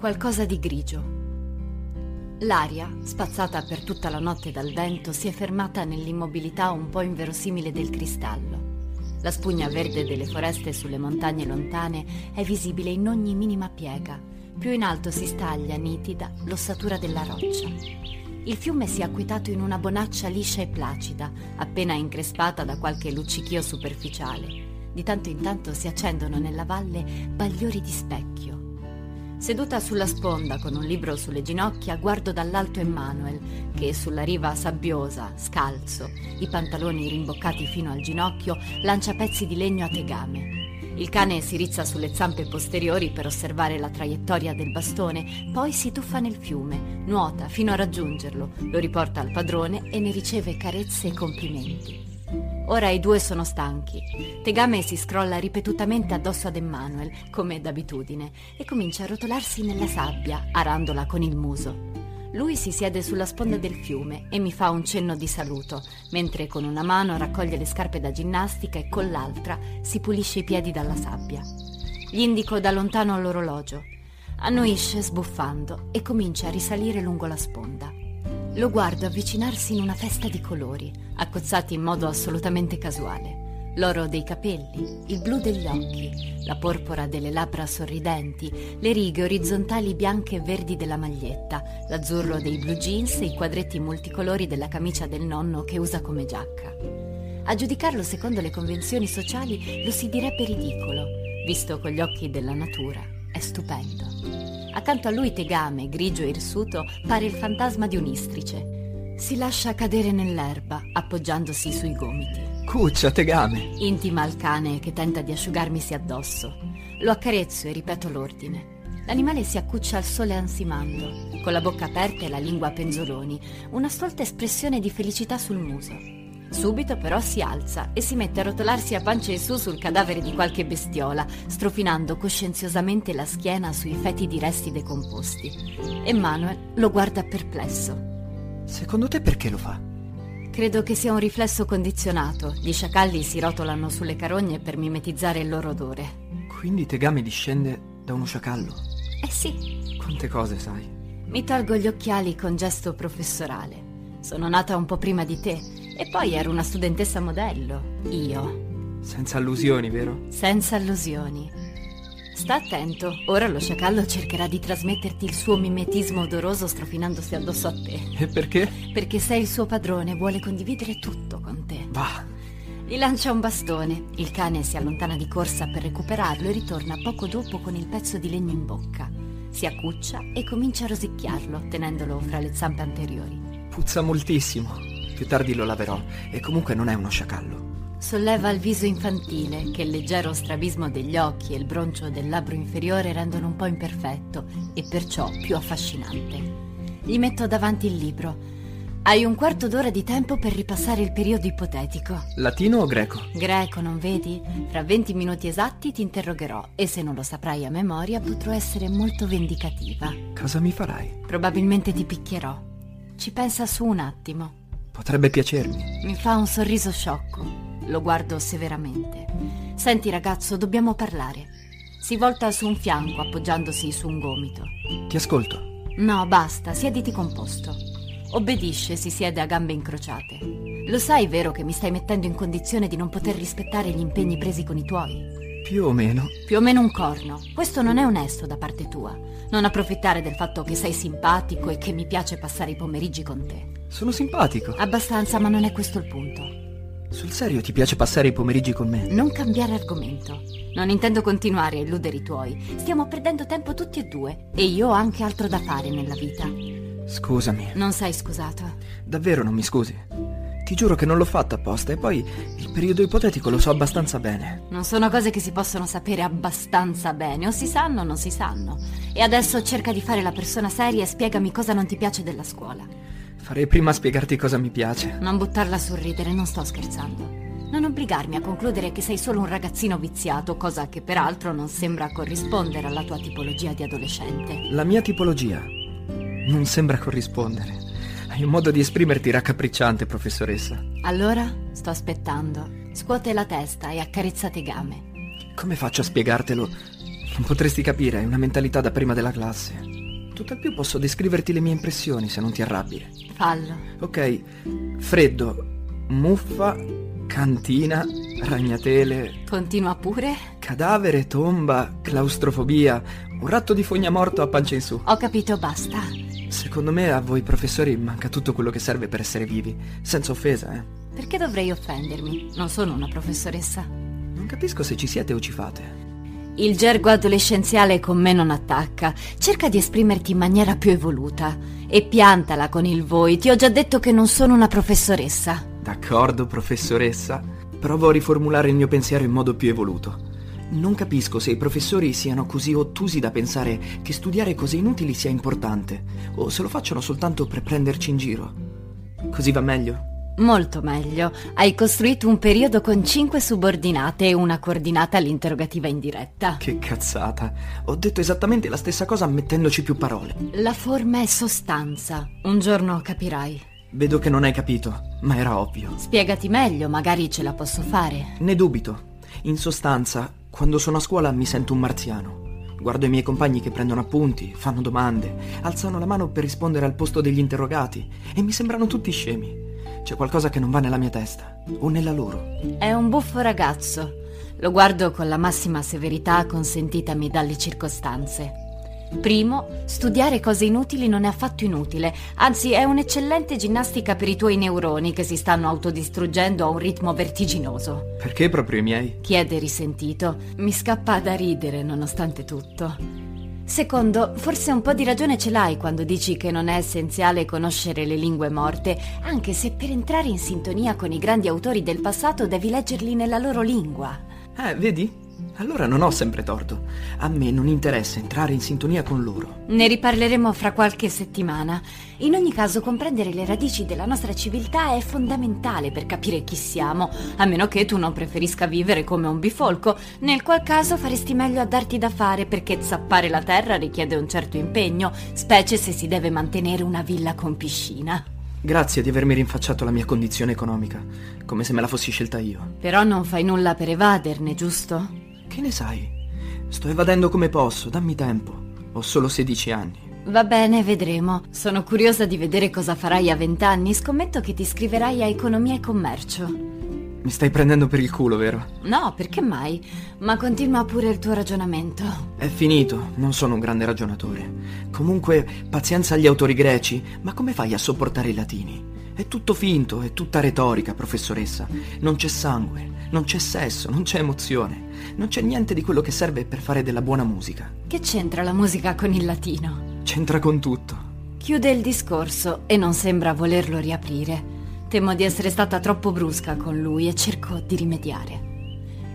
Qualcosa di grigio. L'aria, spazzata per tutta la notte dal vento, si è fermata nell'immobilità un po' inverosimile del cristallo. La spugna verde delle foreste sulle montagne lontane è visibile in ogni minima piega. Più in alto si staglia, nitida, l'ossatura della roccia. Il fiume si è acquitato in una bonaccia liscia e placida, appena increspata da qualche luccichio superficiale. Di tanto in tanto si accendono nella valle bagliori di specchio. Seduta sulla sponda con un libro sulle ginocchia, guardo dall'alto Emmanuel, che sulla riva sabbiosa, scalzo, i pantaloni rimboccati fino al ginocchio, lancia pezzi di legno a tegame. Il cane si rizza sulle zampe posteriori per osservare la traiettoria del bastone, poi si tuffa nel fiume, nuota fino a raggiungerlo, lo riporta al padrone e ne riceve carezze e complimenti. Ora i due sono stanchi. Tegame si scrolla ripetutamente addosso ad Emmanuel, come d'abitudine, e comincia a rotolarsi nella sabbia, arandola con il muso. Lui si siede sulla sponda del fiume e mi fa un cenno di saluto, mentre con una mano raccoglie le scarpe da ginnastica e con l'altra si pulisce i piedi dalla sabbia. Gli indico da lontano l'orologio. Annuisce sbuffando e comincia a risalire lungo la sponda. Lo guardo avvicinarsi in una festa di colori, accozzati in modo assolutamente casuale. L'oro dei capelli, il blu degli occhi, la porpora delle labbra sorridenti, le righe orizzontali bianche e verdi della maglietta, l'azzurro dei blue jeans e i quadretti multicolori della camicia del nonno che usa come giacca. A giudicarlo secondo le convenzioni sociali lo si direbbe ridicolo, visto con gli occhi della natura. È stupendo. Accanto a lui Tegame, grigio e irsuto, pare il fantasma di un'istrice. Si lascia cadere nell'erba, appoggiandosi sui gomiti. Cuccia, Tegame! Intima al cane che tenta di asciugarmisi addosso. Lo accarezzo e ripeto l'ordine. L'animale si accuccia al sole ansimando, con la bocca aperta e la lingua a penzoloni, una stolta espressione di felicità sul muso. Subito però si alza e si mette a rotolarsi a pancia in su sul cadavere di qualche bestiola, strofinando coscienziosamente la schiena sui fetidi resti decomposti. Emanuel lo guarda perplesso. Secondo te perché lo fa? Credo che sia un riflesso condizionato. Gli sciacalli si rotolano sulle carogne per mimetizzare il loro odore. Quindi Tegame discende da uno sciacallo? Eh sì. Quante cose sai? Mi tolgo gli occhiali con gesto professorale. Sono nata un po' prima di te e poi ero una studentessa modello. Io. Senza allusioni, vero? Senza allusioni. Sta attento, ora lo sciacallo cercherà di trasmetterti il suo mimetismo odoroso strofinandosi addosso a te. E perché? Perché sei il suo padrone e vuole condividere tutto con te. Va. Gli lancia un bastone, il cane si allontana di corsa per recuperarlo e ritorna poco dopo con il pezzo di legno in bocca. Si accuccia e comincia a rosicchiarlo, tenendolo fra le zampe anteriori. Puzza moltissimo. Più tardi lo laverò e comunque non è uno sciacallo. Solleva il viso infantile che il leggero strabismo degli occhi e il broncio del labbro inferiore rendono un po' imperfetto e perciò più affascinante. Gli metto davanti il libro. Hai un quarto d'ora di tempo per ripassare il periodo ipotetico. Latino o greco? Greco, non vedi? Fra 20 minuti esatti ti interrogherò e se non lo saprai a memoria potrò essere molto vendicativa. Cosa mi farai? Probabilmente ti picchierò. Ci pensa su un attimo. Potrebbe piacermi. Mi fa un sorriso sciocco. Lo guardo severamente. Senti ragazzo, dobbiamo parlare. Si volta su un fianco appoggiandosi su un gomito. Ti ascolto. No, basta, siediti composto. Obbedisce, si siede a gambe incrociate. Lo sai, vero, che mi stai mettendo in condizione di non poter rispettare gli impegni presi con i tuoi? Più o meno. Più o meno un corno. Questo non è onesto da parte tua. Non approfittare del fatto che sei simpatico e che mi piace passare i pomeriggi con te. Sono simpatico. Abbastanza, ma non è questo il punto. Sul serio ti piace passare i pomeriggi con me? Non cambiare argomento. Non intendo continuare a illudere i tuoi. Stiamo perdendo tempo tutti e due. E io ho anche altro da fare nella vita. Scusami. Non sei scusato. Davvero non mi scusi? Ti giuro che non l'ho fatta apposta e poi il periodo ipotetico lo so abbastanza bene. Non sono cose che si possono sapere abbastanza bene, o si sanno o non si sanno. E adesso cerca di fare la persona seria e spiegami cosa non ti piace della scuola. Farei prima a spiegarti cosa mi piace. Non buttarla sul ridere, non sto scherzando. Non obbligarmi a concludere che sei solo un ragazzino viziato, cosa che peraltro non sembra corrispondere alla tua tipologia di adolescente. La mia tipologia non sembra corrispondere. Un modo di esprimerti raccapricciante, professoressa. Allora, sto aspettando. Scuote la testa e accarezza Tegame. Come faccio a spiegartelo Non potresti capire, è una mentalità da prima della classe. Tutt'al più posso descriverti le mie impressioni se non ti arrabbi. Fallo. Ok, freddo, muffa, cantina, ragnatele, Continua pure. cadavere, tomba, claustrofobia, un ratto di fogna morto a pancia in su. Ho capito, basta. Secondo me a voi professori manca tutto quello che serve per essere vivi. Senza offesa, eh. Perché dovrei offendermi? Non sono una professoressa. Non capisco se ci siete o ci fate. Il gergo adolescenziale con me non attacca. Cerca di esprimerti in maniera più evoluta. E piantala con il voi. Ti ho già detto che non sono una professoressa. D'accordo, professoressa. Provo a riformulare il mio pensiero in modo più evoluto. Non capisco se i professori siano così ottusi da pensare che studiare cose inutili sia importante, o se lo facciano soltanto per prenderci in giro. Così va meglio? Molto meglio. Hai costruito un periodo con cinque subordinate e una coordinata all'interrogativa indiretta. Che cazzata. Ho detto esattamente la stessa cosa mettendoci più parole. La forma è sostanza. Un giorno capirai. Vedo che non hai capito, ma era ovvio. Spiegati meglio, magari ce la posso fare. Ne dubito. In sostanza, quando sono a scuola mi sento un marziano. Guardo i miei compagni che prendono appunti, fanno domande, alzano la mano per rispondere al posto degli interrogati e mi sembrano tutti scemi. C'è qualcosa che non va nella mia testa o nella loro. È un buffo ragazzo. Lo guardo con la massima severità consentitami dalle circostanze. Primo, studiare cose inutili non è affatto inutile, anzi è un'eccellente ginnastica per i tuoi neuroni che si stanno autodistruggendo a un ritmo vertiginoso. Perché proprio i miei? Chiede risentito. Mi scappa da ridere nonostante tutto. Secondo, forse un po' di ragione ce l'hai quando dici che non è essenziale conoscere le lingue morte, anche se per entrare in sintonia con i grandi autori del passato devi leggerli nella loro lingua. Eh, vedi? Allora non ho sempre torto. A me non interessa entrare in sintonia con loro. Ne riparleremo fra qualche settimana. In ogni caso, comprendere le radici della nostra civiltà è fondamentale per capire chi siamo, a meno che tu non preferisca vivere come un bifolco, nel qual caso faresti meglio a darti da fare perché zappare la terra richiede un certo impegno, specie se si deve mantenere una villa con piscina. Grazie di avermi rinfacciato la mia condizione economica, come se me la fossi scelta io. Però non fai nulla per evaderne, giusto? Che ne sai? Sto evadendo come posso, dammi tempo. Ho solo 16 anni. Va bene, vedremo. Sono curiosa di vedere cosa farai a vent'anni. Scommetto che ti iscriverai a economia e commercio. Mi stai prendendo per il culo, vero? No, perché mai? Ma continua pure il tuo ragionamento. È finito, non sono un grande ragionatore. Comunque, pazienza agli autori greci, ma come fai a sopportare i latini? È tutto finto, è tutta retorica, professoressa. Non c'è sangue, non c'è sesso, non c'è emozione. Non c'è niente di quello che serve per fare della buona musica. Che c'entra la musica con il latino? C'entra con tutto. Chiude il discorso e non sembra volerlo riaprire. Temo di essere stata troppo brusca con lui e cerco di rimediare.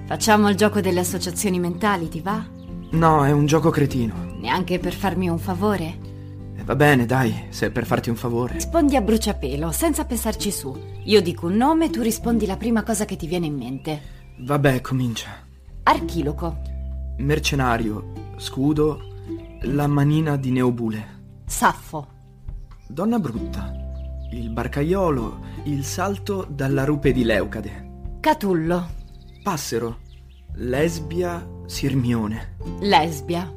Facciamo il gioco delle associazioni mentali, ti va? No, è un gioco cretino. Neanche per farmi un favore? Va bene, dai, se è per farti un favore. Rispondi a bruciapelo, senza pensarci su. Io dico un nome, tu rispondi la prima cosa che ti viene in mente. Vabbè, comincia. Archiloco, Mercenario, scudo, la manina di Neobule. Saffo, Donna brutta, il barcaiolo, il salto dalla rupe di Leucade. Catullo, Passero, lesbia, sirmione. lesbia.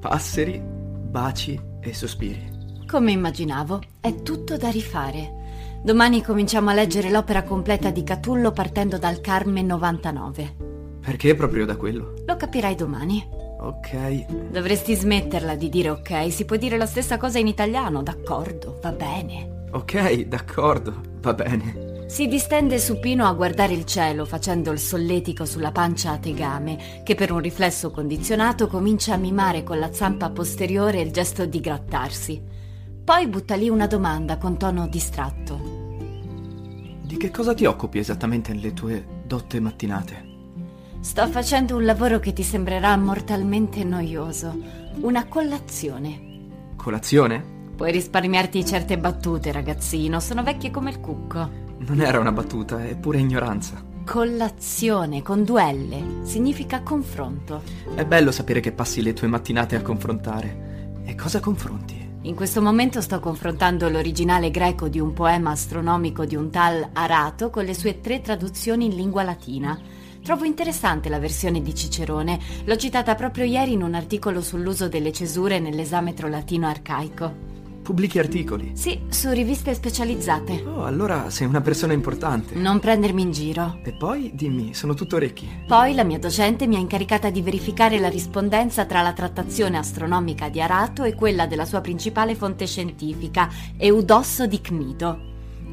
Passeri, baci e sospiri. Come immaginavo, è tutto da rifare. Domani cominciamo a leggere l'opera completa di Catullo partendo dal Carmen 99. Perché proprio da quello? Lo capirai domani. Ok. Dovresti smetterla di dire ok, si può dire la stessa cosa in italiano, d'accordo, va bene. Ok, d'accordo, va bene. Si distende supino a guardare il cielo facendo il solletico sulla pancia a tegame, che per un riflesso condizionato comincia a mimare con la zampa posteriore il gesto di grattarsi. Poi butta lì una domanda con tono distratto. Di che cosa ti occupi esattamente nelle tue dotte mattinate? Sto facendo un lavoro che ti sembrerà mortalmente noioso. Una collazione. Colazione? Puoi risparmiarti certe battute, ragazzino, sono vecchie come il cucco. Non era una battuta, è pura ignoranza. Collazione con due L significa confronto. È bello sapere che passi le tue mattinate a confrontare. E cosa confronti? In questo momento sto confrontando l'originale greco di un poema astronomico di un tal Arato con le sue tre traduzioni in lingua latina. Trovo interessante la versione di Cicerone. L'ho citata proprio ieri in un articolo sull'uso delle cesure nell'esametro latino arcaico. Pubblichi articoli? Sì, su riviste specializzate. Oh, allora sei una persona importante. Non prendermi in giro. E poi, dimmi, sono tutto orecchi. Poi la mia docente mi ha incaricata di verificare la rispondenza tra la trattazione astronomica di Arato e quella della sua principale fonte scientifica, Eudosso di Cnido.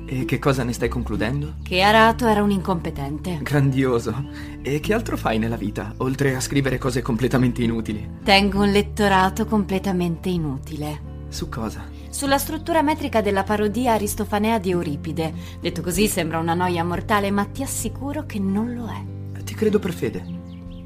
E che cosa ne stai concludendo? Che Arato era un incompetente. Grandioso. E che altro fai nella vita, oltre a scrivere cose completamente inutili? Tengo un lettorato completamente inutile. Su cosa? Sulla struttura metrica della parodia aristofanea di Euripide. Detto così sembra una noia mortale, ma ti assicuro che non lo è. Ti credo per fede.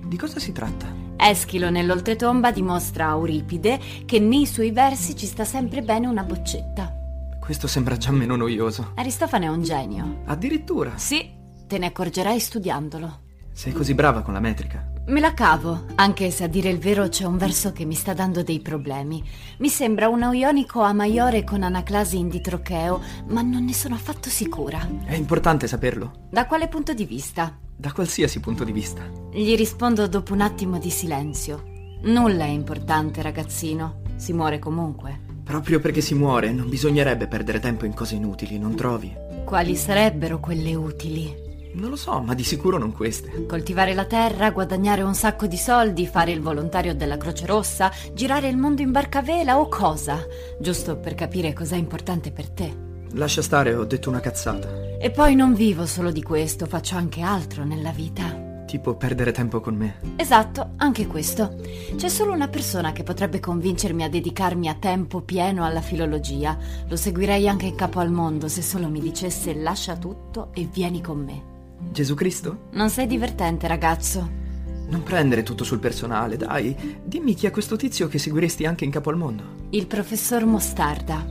Di cosa si tratta? Eschilo nell'oltretomba dimostra a Euripide che nei suoi versi ci sta sempre bene una boccetta. Questo sembra già meno noioso. Aristofane è un genio. Addirittura? Sì, te ne accorgerai studiandolo. Sei così brava con la metrica. Me la cavo, anche se a dire il vero c'è un verso che mi sta dando dei problemi. Mi sembra un ionico a maiore con anaclasi in ditrocheo, ma non ne sono affatto sicura. È importante saperlo. Da quale punto di vista? Da qualsiasi punto di vista. Gli rispondo dopo un attimo di silenzio. Nulla è importante, ragazzino. Si muore comunque. Proprio perché si muore, non bisognerebbe perdere tempo in cose inutili, non trovi? Quali sarebbero quelle utili? Non lo so, ma di sicuro non queste. Coltivare la terra, guadagnare un sacco di soldi, fare il volontario della Croce Rossa, girare il mondo in barca a vela o cosa? Giusto per capire cos'è importante per te. Lascia stare, ho detto una cazzata. E poi non vivo solo di questo, faccio anche altro nella vita. Tipo perdere tempo con me. Esatto, anche questo. C'è solo una persona che potrebbe convincermi a dedicarmi a tempo pieno alla filologia. Lo seguirei anche in capo al mondo se solo mi dicesse lascia tutto e vieni con me. Gesù Cristo? Non sei divertente, ragazzo. Non prendere tutto sul personale, dai. Dimmi chi è questo tizio che seguiresti anche in capo al mondo. Il professor Mostarda.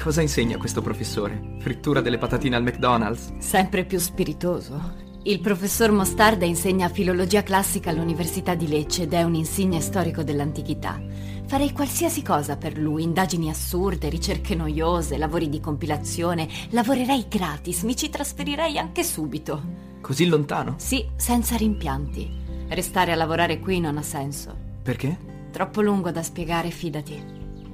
Cosa insegna questo professore? Frittura delle patatine al McDonald's? Sempre più spiritoso. Il professor Mostarda insegna filologia classica all'Università di Lecce ed è un insigne storico dell'antichità. Farei qualsiasi cosa per lui, indagini assurde, ricerche noiose, lavori di compilazione. Lavorerei gratis, mi ci trasferirei anche subito. Così lontano? Sì, senza rimpianti. Restare a lavorare qui non ha senso. Perché? Troppo lungo da spiegare, fidati.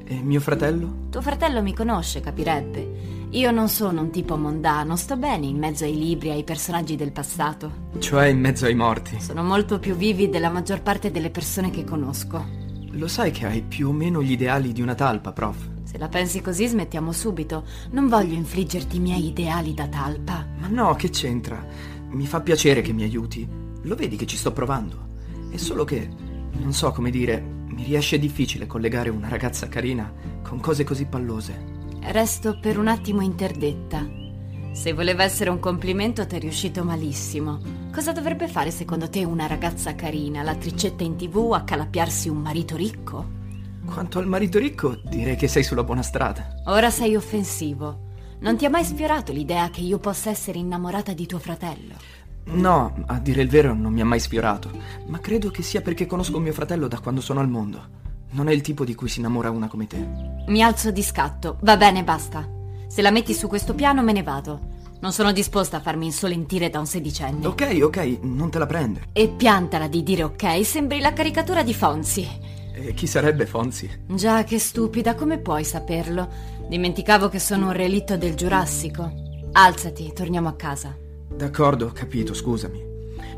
E mio fratello? Tuo fratello mi conosce, capirebbe. Io non sono un tipo mondano, sto bene in mezzo ai libri e ai personaggi del passato. Cioè in mezzo ai morti. Sono molto più vivi della maggior parte delle persone che conosco. Lo sai che hai più o meno gli ideali di una talpa, prof? Se la pensi così smettiamo subito. Non voglio infliggerti i miei ideali da talpa. Ma no, che c'entra? Mi fa piacere che mi aiuti. Lo vedi che ci sto provando. È solo che, non so come dire, mi riesce difficile collegare una ragazza carina con cose così pallose. Resto per un attimo interdetta. Se voleva essere un complimento, ti è riuscito malissimo. Cosa dovrebbe fare secondo te una ragazza carina, la triccetta in tv, a calappiarsi un marito ricco? Quanto al marito ricco, direi che sei sulla buona strada. Ora sei offensivo. Non ti ha mai sfiorato l'idea che io possa essere innamorata di tuo fratello? No, a dire il vero non mi ha mai sfiorato, ma credo che sia perché conosco mio fratello da quando sono al mondo. Non è il tipo di cui si innamora una come te. Mi alzo di scatto. Va bene, basta. Se la metti su questo piano me ne vado. Non sono disposta a farmi insolentire da un sedicenne. Ok, ok, non te la prendere. E piantala di dire ok, sembri la caricatura di Fonzi. E chi sarebbe Fonzi? Già, che stupida, come puoi saperlo? Dimenticavo che sono un relitto del Giurassico. Alzati, torniamo a casa. D'accordo, ho capito, scusami.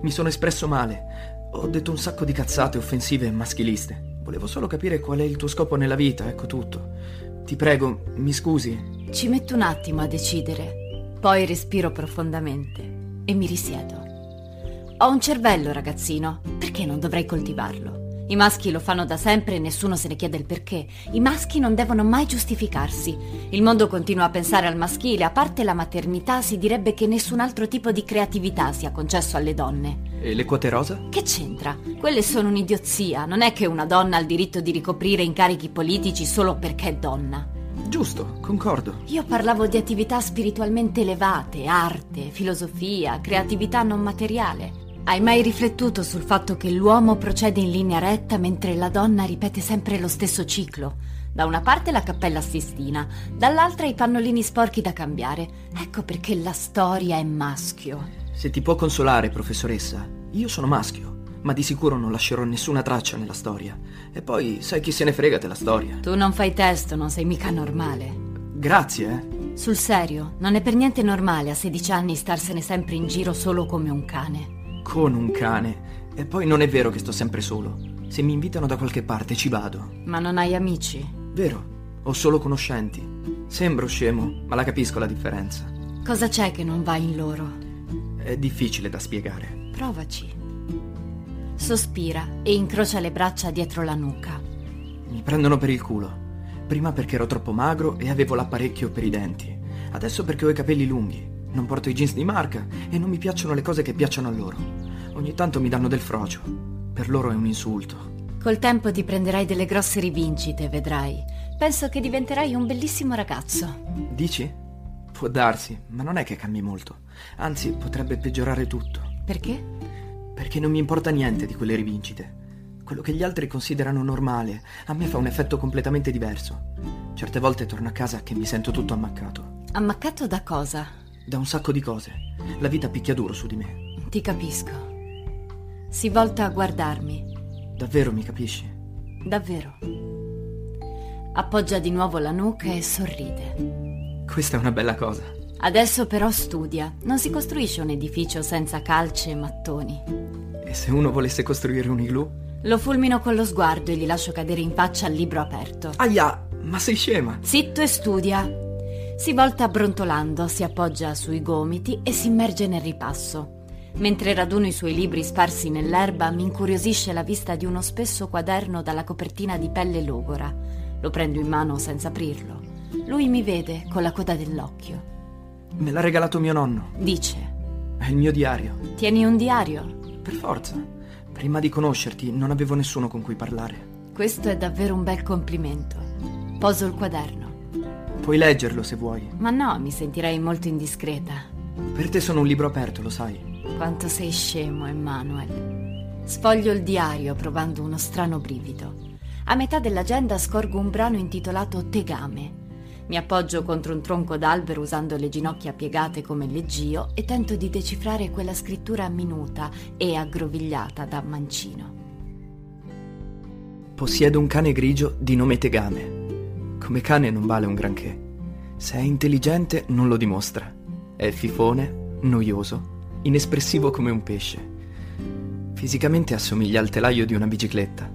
Mi sono espresso male. Ho detto un sacco di cazzate offensive e maschiliste. Volevo solo capire qual è il tuo scopo nella vita, ecco tutto. Ti prego, mi scusi. Ci metto un attimo a decidere, poi respiro profondamente e mi risiedo. Ho un cervello, ragazzino, perché non dovrei coltivarlo? I maschi lo fanno da sempre e nessuno se ne chiede il perché. I maschi non devono mai giustificarsi. Il mondo continua a pensare al maschile, a parte la maternità si direbbe che nessun altro tipo di creatività sia concesso alle donne. E le quote rosa? Che c'entra? Quelle sono un'idiozia. Non è che una donna ha il diritto di ricoprire incarichi politici solo perché è donna. Giusto, concordo. Io parlavo di attività spiritualmente elevate, arte, filosofia, creatività non materiale. Hai mai riflettuto sul fatto che l'uomo procede in linea retta mentre la donna ripete sempre lo stesso ciclo? Da una parte la cappella Sistina, dall'altra i pannolini sporchi da cambiare. Ecco perché la storia è maschio. Se ti può consolare, professoressa, io sono maschio, ma di sicuro non lascerò nessuna traccia nella storia. E poi, sai chi se ne frega della storia. Tu non fai testo, non sei mica normale. Grazie, eh. Sul serio, non è per niente normale a 16 anni starsene sempre in giro solo come un cane. Con un cane. E poi non è vero che sto sempre solo. Se mi invitano da qualche parte ci vado. Ma non hai amici? Vero, ho solo conoscenti. Sembro scemo, ma la capisco la differenza. Cosa c'è che non va in loro? È difficile da spiegare. Provaci. Sospira e incrocia le braccia dietro la nuca. Mi prendono per il culo. Prima perché ero troppo magro e avevo l'apparecchio per i denti. Adesso perché ho i capelli lunghi. Non porto i jeans di marca e non mi piacciono le cose che piacciono a loro. Ogni tanto mi danno del frocio. Per loro è un insulto. Col tempo ti prenderai delle grosse rivincite, vedrai. Penso che diventerai un bellissimo ragazzo. Dici? Può darsi, ma non è che cambi molto. Anzi, potrebbe peggiorare tutto. Perché? Perché non mi importa niente di quelle rivincite. Quello che gli altri considerano normale, a me fa un effetto completamente diverso. Certe volte torno a casa che mi sento tutto ammaccato. Ammaccato da cosa? Da un sacco di cose. La vita picchia duro su di me. Ti capisco. Si volta a guardarmi. Davvero mi capisci? Davvero. Appoggia di nuovo la nuca e sorride. Questa è una bella cosa. Adesso però studia. Non si costruisce un edificio senza calce e mattoni. E se uno volesse costruire un igloo? Lo fulmino con lo sguardo e gli lascio cadere in faccia il libro aperto. Aia, ma sei scema! Zitto e studia. Si volta brontolando, si appoggia sui gomiti e si immerge nel ripasso. Mentre raduno i suoi libri sparsi nell'erba, mi incuriosisce la vista di uno spesso quaderno dalla copertina di pelle logora. Lo prendo in mano senza aprirlo. Lui mi vede con la coda dell'occhio. Me l'ha regalato mio nonno. Dice: È il mio diario. Tieni un diario? Per forza. Prima di conoscerti non avevo nessuno con cui parlare. Questo è davvero un bel complimento. Poso il quaderno. Puoi leggerlo se vuoi. Ma no, mi sentirei molto indiscreta. Per te sono un libro aperto, lo sai. Quanto sei scemo, Emmanuel. Sfoglio il diario provando uno strano brivido. A metà dell'agenda scorgo un brano intitolato Tegame. Mi appoggio contro un tronco d'albero usando le ginocchia piegate come leggio e tento di decifrare quella scrittura minuta e aggrovigliata da mancino. Possiedo un cane grigio di nome Tegame. Come cane non vale un granché. Se è intelligente non lo dimostra. È fifone, noioso inespressivo come un pesce. Fisicamente assomiglia al telaio di una bicicletta.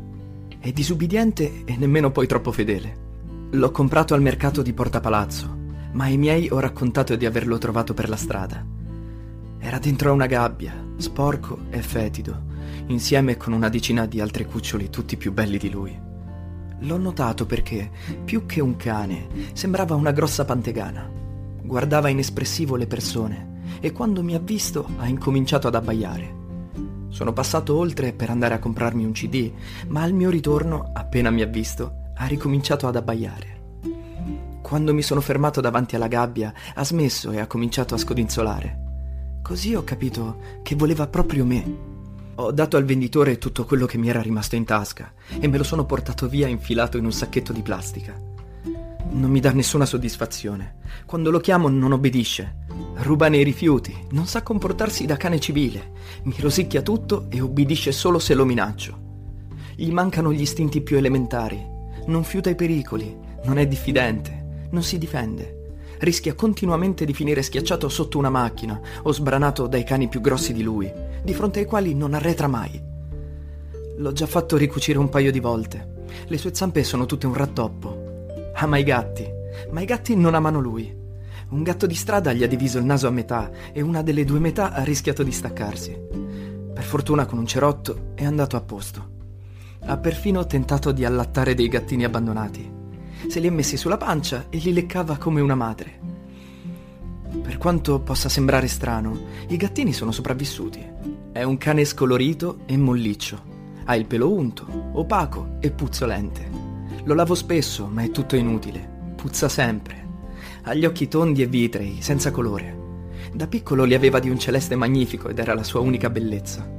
È disubbidiente e nemmeno poi troppo fedele. L'ho comprato al mercato di Porta Palazzo, ma ai miei ho raccontato di averlo trovato per la strada. Era dentro a una gabbia, sporco e fetido, insieme con una decina di altri cuccioli tutti più belli di lui. L'ho notato perché, più che un cane, sembrava una grossa pantegana. Guardava inespressivo le persone e quando mi ha visto ha incominciato ad abbaiare. Sono passato oltre per andare a comprarmi un CD, ma al mio ritorno, appena mi ha visto, ha ricominciato ad abbaiare. Quando mi sono fermato davanti alla gabbia, ha smesso e ha cominciato a scodinzolare. Così ho capito che voleva proprio me. Ho dato al venditore tutto quello che mi era rimasto in tasca e me lo sono portato via infilato in un sacchetto di plastica. Non mi dà nessuna soddisfazione. Quando lo chiamo non obbedisce. Ruba nei rifiuti, non sa comportarsi da cane civile, mi rosicchia tutto e obbedisce solo se lo minaccio. Gli mancano gli istinti più elementari, non fiuta i pericoli, non è diffidente, non si difende. Rischia continuamente di finire schiacciato sotto una macchina o sbranato dai cani più grossi di lui, di fronte ai quali non arretra mai. L'ho già fatto ricucire un paio di volte. Le sue zampe sono tutte un rattoppo Ama i gatti, ma i gatti non amano lui. Un gatto di strada gli ha diviso il naso a metà e una delle due metà ha rischiato di staccarsi. Per fortuna con un cerotto è andato a posto. Ha perfino tentato di allattare dei gattini abbandonati. Se li ha messi sulla pancia e li leccava come una madre. Per quanto possa sembrare strano, i gattini sono sopravvissuti. È un cane scolorito e molliccio. Ha il pelo unto, opaco e puzzolente. Lo lavo spesso, ma è tutto inutile. Puzza sempre. Ha gli occhi tondi e vitrei, senza colore. Da piccolo li aveva di un celeste magnifico ed era la sua unica bellezza.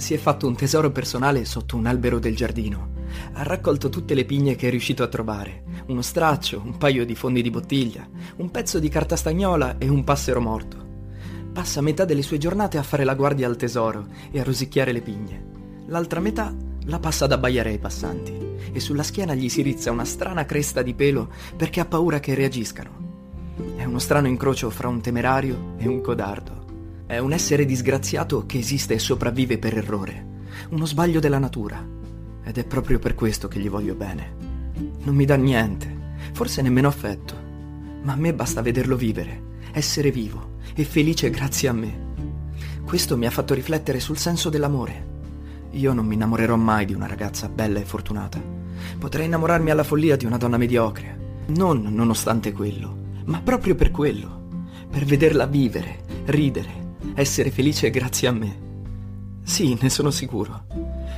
Si è fatto un tesoro personale sotto un albero del giardino. Ha raccolto tutte le pigne che è riuscito a trovare. Uno straccio, un paio di fondi di bottiglia, un pezzo di carta stagnola e un passero morto. Passa metà delle sue giornate a fare la guardia al tesoro e a rosicchiare le pigne. L'altra metà la passa ad abbaiare ai passanti e sulla schiena gli si rizza una strana cresta di pelo perché ha paura che reagiscano. È uno strano incrocio fra un temerario e un codardo. È un essere disgraziato che esiste e sopravvive per errore, uno sbaglio della natura. Ed è proprio per questo che gli voglio bene. Non mi dà niente, forse nemmeno affetto, ma a me basta vederlo vivere, essere vivo e felice grazie a me. Questo mi ha fatto riflettere sul senso dell'amore. Io non mi innamorerò mai di una ragazza bella e fortunata. Potrei innamorarmi alla follia di una donna mediocre. Non nonostante quello, ma proprio per quello. Per vederla vivere, ridere, essere felice grazie a me. Sì, ne sono sicuro.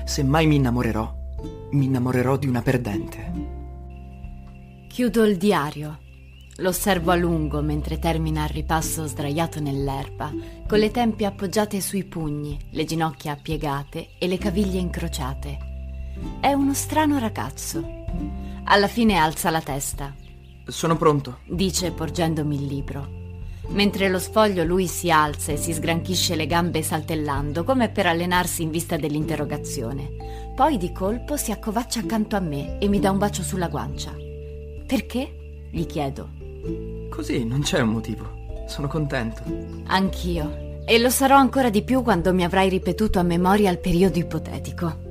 Se mai mi innamorerò, mi innamorerò di una perdente. Chiudo il diario. Lo osservo a lungo mentre termina il ripasso sdraiato nell'erba, con le tempie appoggiate sui pugni, le ginocchia piegate e le caviglie incrociate. È uno strano ragazzo. Alla fine alza la testa. Sono pronto, dice porgendomi il libro. Mentre lo sfoglio lui si alza e si sgranchisce le gambe saltellando, come per allenarsi in vista dell'interrogazione. Poi di colpo si accovaccia accanto a me e mi dà un bacio sulla guancia. Perché? gli chiedo. Così non c'è un motivo. Sono contento. Anch'io. E lo sarò ancora di più quando mi avrai ripetuto a memoria il periodo ipotetico.